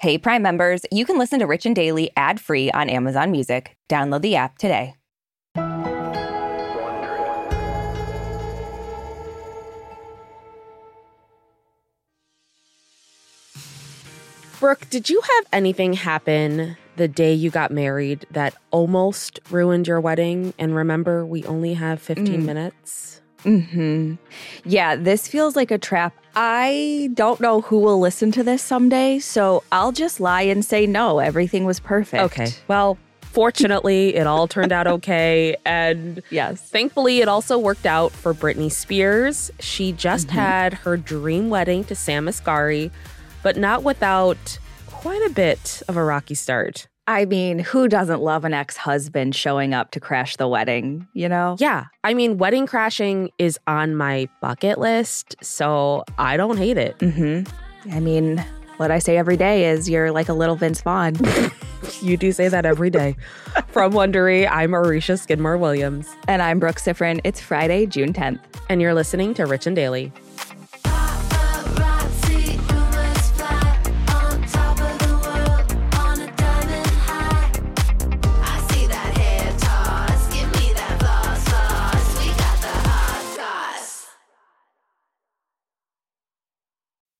Hey, Prime members, you can listen to Rich and Daily ad free on Amazon Music. Download the app today. Brooke, did you have anything happen the day you got married that almost ruined your wedding? And remember, we only have 15 Mm. minutes. Hmm. Yeah, this feels like a trap. I don't know who will listen to this someday, so I'll just lie and say no. Everything was perfect. Okay. Well, fortunately, it all turned out okay. And Yes. thankfully, it also worked out for Britney Spears. She just Mm-hmm. had her dream wedding to Sam Asghari, but not without quite a bit of a rocky start. I mean, who doesn't love an ex-husband showing up to crash the wedding? You know? Yeah, I mean, wedding crashing is on my bucket list, so I don't hate it. Mm-hmm. I mean, what I say every day is you're like a little Vince Vaughn. You do say that every day. From Wondery, I'm Aricia Skidmore Williams, and I'm Brooke Siffrinn. It's Friday, June 10th. and you're listening to Rich and Daily.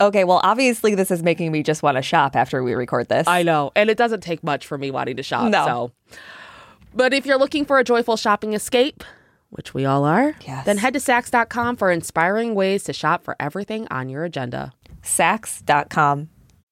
Okay, well, obviously, this is making me just want to shop after we record this. I know, and it doesn't take much for me wanting to shop. No. So, but if you're looking for a joyful shopping escape, which we all are, Yes. then head to Saks.com for inspiring ways to shop for everything on your agenda. Saks.com.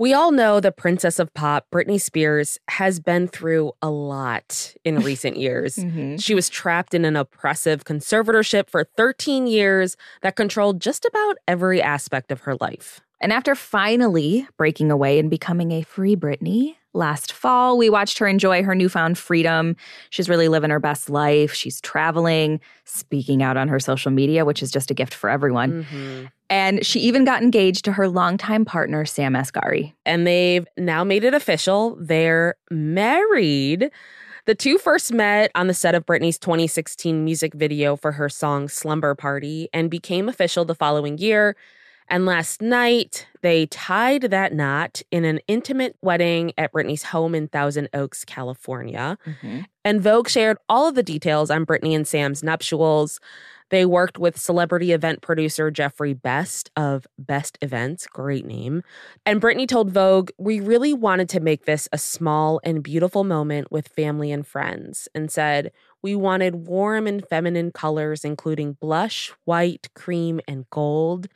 We all know the princess of pop, Britney Spears, has been through a lot in recent years. Mm-hmm. She was trapped in an oppressive conservatorship for 13 years that controlled just about every aspect of her life. And after finally breaking away and becoming a free Britney, last fall, we watched her enjoy her newfound freedom. She's really living her best life. She's traveling, speaking out on her social media, which is just a gift for everyone. Mm-hmm. And she even got engaged to her longtime partner, Sam Asghari. and they've now made it official. They're married. The two first met on the set of Britney's 2016 music video for her song Slumber Party and became official the following year. And last night, they tied that knot in an intimate wedding at Britney's home in Thousand Oaks, California. Mm-hmm. And Vogue shared all of the details on Britney and Sam's nuptials. They worked with celebrity event producer Jeffrey Best of Best Events, great name. And Britney told Vogue, We really wanted to make this a small and beautiful moment with family and friends, and said, We wanted warm and feminine colors, including blush, white, cream, and gold,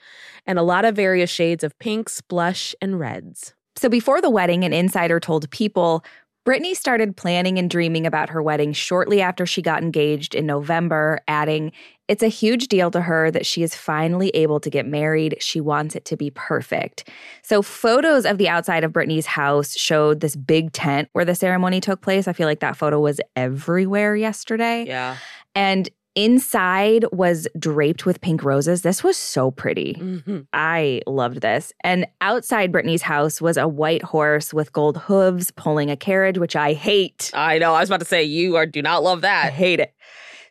and a lot of various shades of pinks, blush, and reds. So before the wedding, an insider told People, Britney started planning and dreaming about her wedding shortly after she got engaged in November, adding, It's a huge deal to her that she is finally able to get married. She wants it to be perfect. So, photos of the outside of Britney's house showed this big tent where the ceremony took place. I feel like that photo was everywhere yesterday. Yeah. And inside was draped with pink roses. This was so pretty. hmm I loved this. And outside Britney's house was a white horse with gold hooves pulling a carriage, which I hate. I know. I was about to say you are do not love I that. hate it.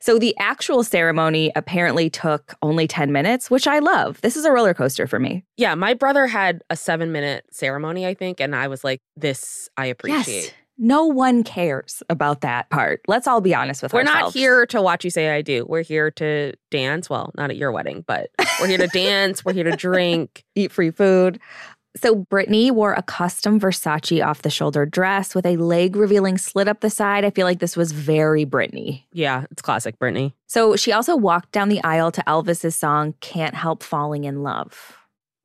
So the actual ceremony apparently took only 10 minutes, which I love. This is a roller coaster for me. Yeah, my brother had a seven minute ceremony, I think, and I was like, "This I appreciate." Yes. No one cares about that part. Let's all be honest with you. We're not here to watch you say I do. We're here to dance. Well, not at your wedding, but we're here to dance. We're here to drink. eat free food. So Britney wore a custom Versace off the shoulder dress with a leg revealing slit up the side. I feel like this was very Britney. Yeah, it's classic Britney. So she also walked down the aisle to Elvis's song Can't Help Falling in Love.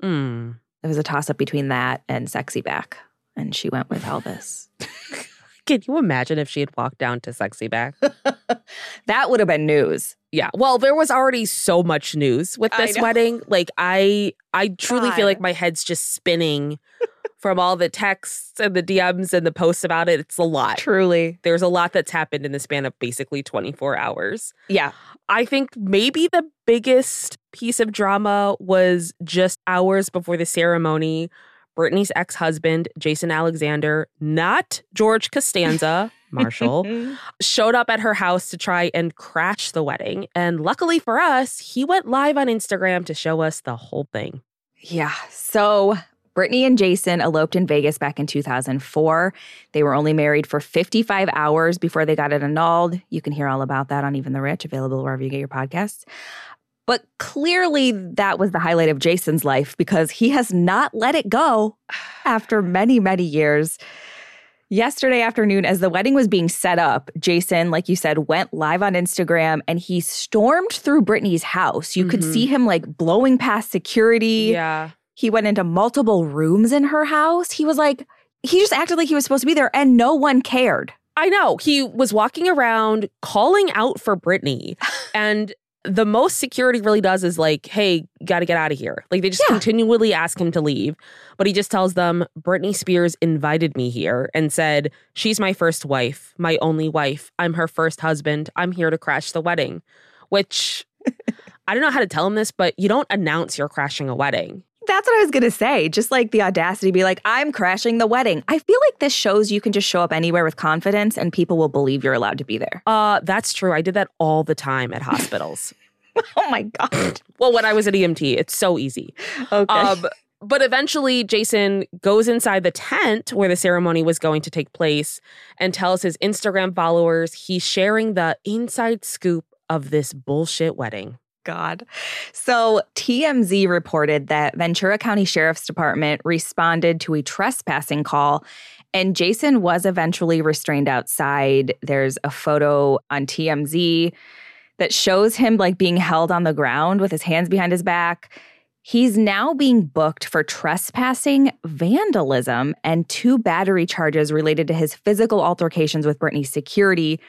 Mm. There was a toss up between that and Sexy Back, and she went with Elvis. Can you imagine if she had walked down to Sexy Back? that would have been news. yeah. Well, there was already so much news with this wedding. Like I I truly feel like my head's just spinning from all the texts and the DMs and the posts about it. It's a lot. Truly. There's a lot that's happened in the span of basically 24 hours. Yeah. I think maybe the biggest piece of drama was just hours before the ceremony. Britney's ex husband, Jason Alexander, not George Costanza, Marshall, showed up at her house to try and crash the wedding. And luckily for us, he went live on Instagram to show us the whole thing. Yeah. So Britney and Jason eloped in Vegas back in 2004. They were only married for 55 hours before they got it annulled. You can hear all about that on Even the Rich, available wherever you get your podcasts. But clearly, that was the highlight of Jason's life because he has not let it go after many, many years. Yesterday afternoon, as the wedding was being set up, Jason, like you said, went live on Instagram and he stormed through Britney's house. You could Mhm. see him like blowing past security. Yeah. He went into multiple rooms in her house. He was like, he just acted like he was supposed to be there and no one cared. I know. He was walking around calling out for Britney. and the most security really does is like, hey, got to get out of here. Like they just Yeah. continually ask him to leave. But he just tells them, Britney Spears invited me here and said, she's my first wife, my only wife. I'm her first husband. I'm here to crash the wedding. Which I don't know how to tell him this, but you don't announce you're crashing a wedding. That's what I was going to say. Just like the audacity to be like, I'm crashing the wedding. I feel like this shows you can just show up anywhere with confidence and people will believe you're allowed to be there. Uh, that's true. I did that all the time at hospitals. Oh my God. well, when I was at EMT, it's so easy. Okay. Um, but eventually, Jason goes inside the tent where the ceremony was going to take place and tells his Instagram followers he's sharing the inside scoop of this bullshit wedding. God. So TMZ reported that Ventura County Sheriff's Department responded to a trespassing call and Jason was eventually restrained outside. There's a photo on TMZ that shows him like being held on the ground with his hands behind his back. He's now being booked for trespassing, vandalism, and two battery charges related to his physical altercations with Britney's security.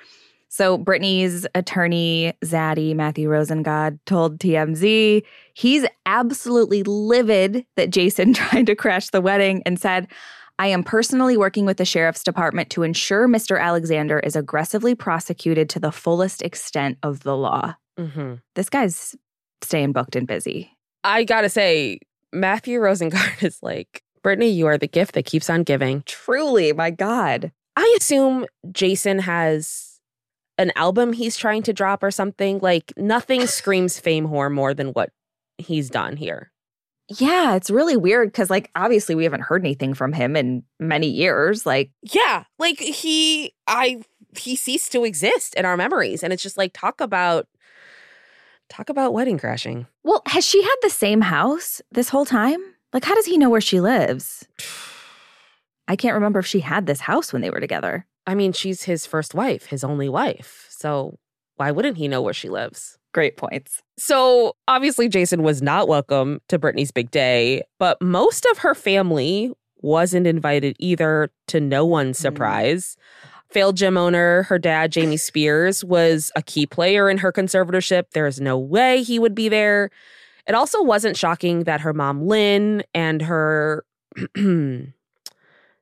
So Britney's attorney, Zaddy Matthew Rosengart, told TMZ he's absolutely livid that Jason tried to crash the wedding and said, I am personally working with the sheriff's department to ensure Mr. Alexander is aggressively prosecuted to the fullest extent of the law. Mm-hmm. This guy's staying booked and busy. I gotta say, Matthew Rosengart is like, Britney, you are the gift that keeps on giving. Truly, my God. I assume Jason has an album he's trying to drop or something. Like, nothing screams fame whore more than what he's done here. Yeah, it's really weird because, like, obviously we haven't heard anything from him in many years. Like, Yeah, like he I he ceased to exist in our memories and it's just like talk about talk about wedding crashing. well, has she had the same house this whole time? Like, how does he know where she lives? I can't remember if she had this house when they were together. I mean, she's his first wife, his only wife. So why wouldn't he know where she lives? Great points. So obviously Jason was not welcome to Britney's big day, but most of her family wasn't invited either to no one's mm-hmm. surprise. Failed gym owner, her dad, Jamie Spears, was a key player in her conservatorship. There is no way he would be there. It also wasn't shocking that her mom, Lynn, and her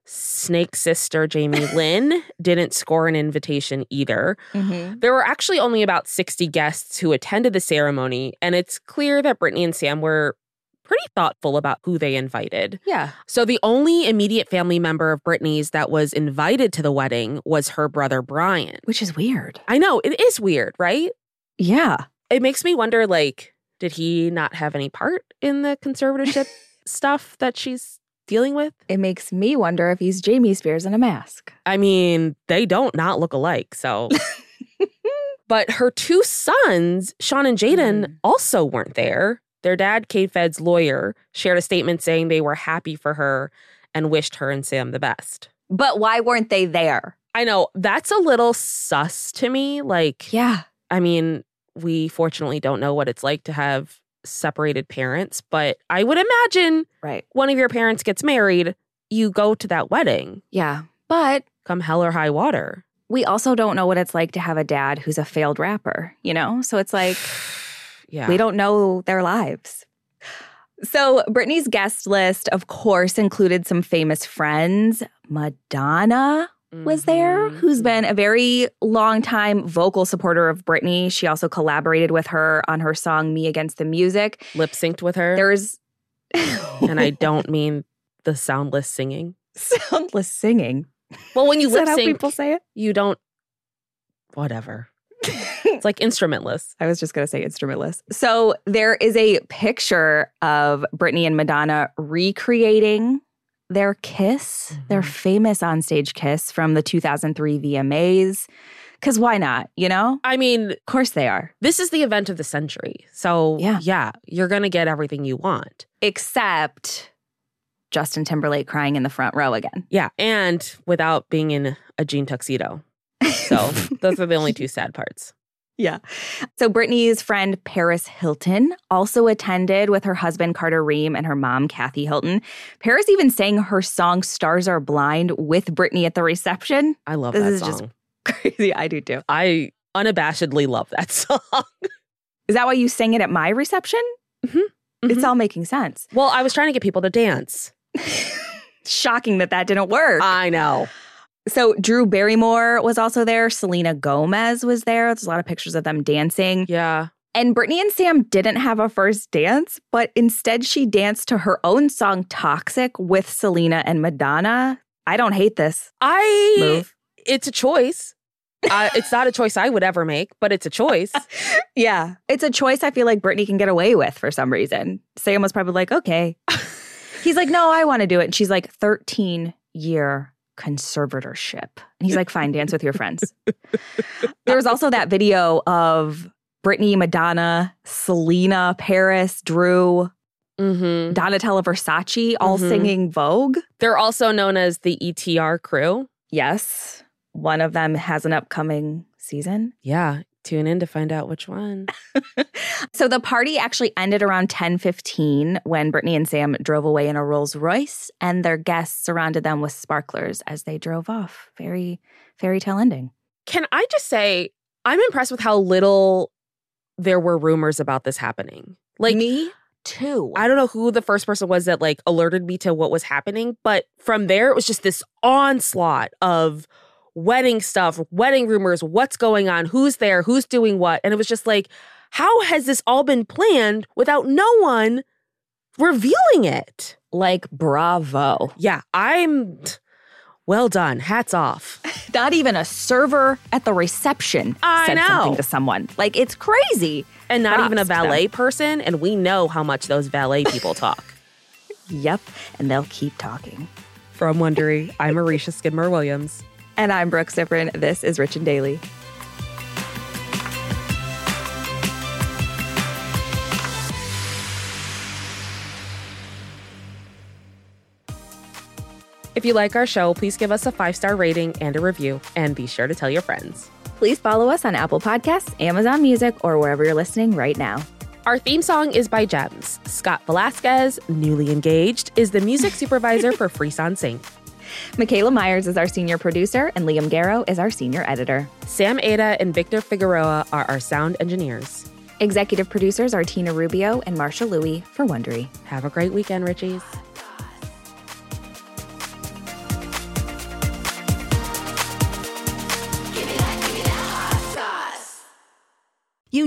snake sister, Jamie Lynn, didn't score an invitation either. Mhm. There were actually only about 60 guests who attended the ceremony, and it's clear that Britney and Sam were pretty thoughtful about who they invited. Yeah. So the only immediate family member of Britney's that was invited to the wedding was her brother Brian. Which is weird. I know, it is weird, right? Yeah. It makes me wonder like did he not have any part in the conservatorship stuff that she's dealing with? It makes me wonder if he's Jamie Spears in a mask. I mean, they don't not look alike, so But her two sons, Sean and Jayden, Mm. also weren't there. Their dad, K-Fed's lawyer, shared a statement saying they were happy for her and wished her and Sam the best. But why weren't they there? I know that's a little sus to me. Like, Yeah. I mean, we fortunately don't know what it's like to have separated parents, but I would imagine Right. one of your parents gets married, you go to that wedding, Yeah. But come hell or high water. we also don't know what it's like to have a dad who's a failed rapper, you know? So it's like Yeah. we don't know their lives. So Britney's guest list, of course, included some famous friends. Madonna was there, Mhm. who's been a very long time vocal supporter of Britney. She also collaborated with her on her song Me Against the Music. lip synced with her. There's and I don't mean the soundless singing. soundless singing. Well, when you lip sync, people say it? you don't. Whatever. It's like instrumentless. I was just going to say instrumentless. So there is a picture of Britney and Madonna recreating their kiss, their Mhm. famous onstage kiss from the 2003 VMAs. Because why not? You know? I mean, Of course they are. this is the event of the century. So, Yeah. yeah, you're going to get everything you want. Except Justin Timberlake crying in the front row again. Yeah. And without being in a jean tuxedo. So, those are the only two sad parts. Yeah. So Britney's friend Paris Hilton also attended with her husband Carter Reum and her mom Kathy Hilton. Paris even sang her song Stars Are Blind with Britney at the reception. I love This that is song. just- Crazy, I do too. I unabashedly love that song. Is that why you sang it at my reception? It's Mhm. all making sense. well, I was trying to get people to dance. Shocking that that didn't work. I know. So Drew Barrymore was also there. Selena Gomez was there. There's a lot of pictures of them dancing. Yeah. And Britney and Sam didn't have a first dance, but instead she danced to her own song Toxic with Selena and Madonna. I don't hate this I, move. it's a choice. Uh, it's not a choice I would ever make, but it's a choice. Yeah. It's a choice I feel like Britney can get away with for some reason. Sam was probably like, okay. He's like, no, I want to do it. And she's like, 13 year conservatorship. And he's like, fine, dance with your friends. there was also that video of Britney, Madonna, Selena, Paris, Drew, hmm Donatella Versace all Mhm. singing Vogue. They're also known as the ETR crew. Yes. One of them has an upcoming season. Yeah. Tune in to find out which one. So the party actually ended around 10:15 when Britney and Sam drove away in a Rolls Royce and their guests surrounded them with sparklers as they drove off. Very fairy tale ending. Can I just say, I'm impressed with how little there were rumors about this happening. Like, me too. I don't know who the first person was that like alerted me to what was happening, but from there it was just this onslaught of wedding stuff, wedding rumors, what's going on, who's there, who's doing what. And it was just like, how has this all been planned without no one revealing it? like bravo. Yeah, I'm well done. Hats off. Not even a server at the reception I said know. something to someone. Like it's crazy. And not even a Props to them. valet person. And we know how much those valet people talk. Yep, and they'll keep talking. From Wondery, I'm Aricia Skidmore Williams. And I'm Brooke Siffrinn. This is Rich and Daily. If you like our show, please give us a five star rating and a review, and be sure to tell your friends. Please follow us on Apple Podcasts, Amazon Music, or wherever you're listening right now. Our theme song is by Gems. Scott Velasquez, newly engaged, is the music supervisor for Frisson Sync. Michaela Myers is our senior producer, and Liam Garrow is our senior editor. Sam Ada and Victor Figueroa are our sound engineers. Executive producers are Tina Rubio and Marshall Lewy for Wondery. Have a great weekend, Richies. You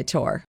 tour.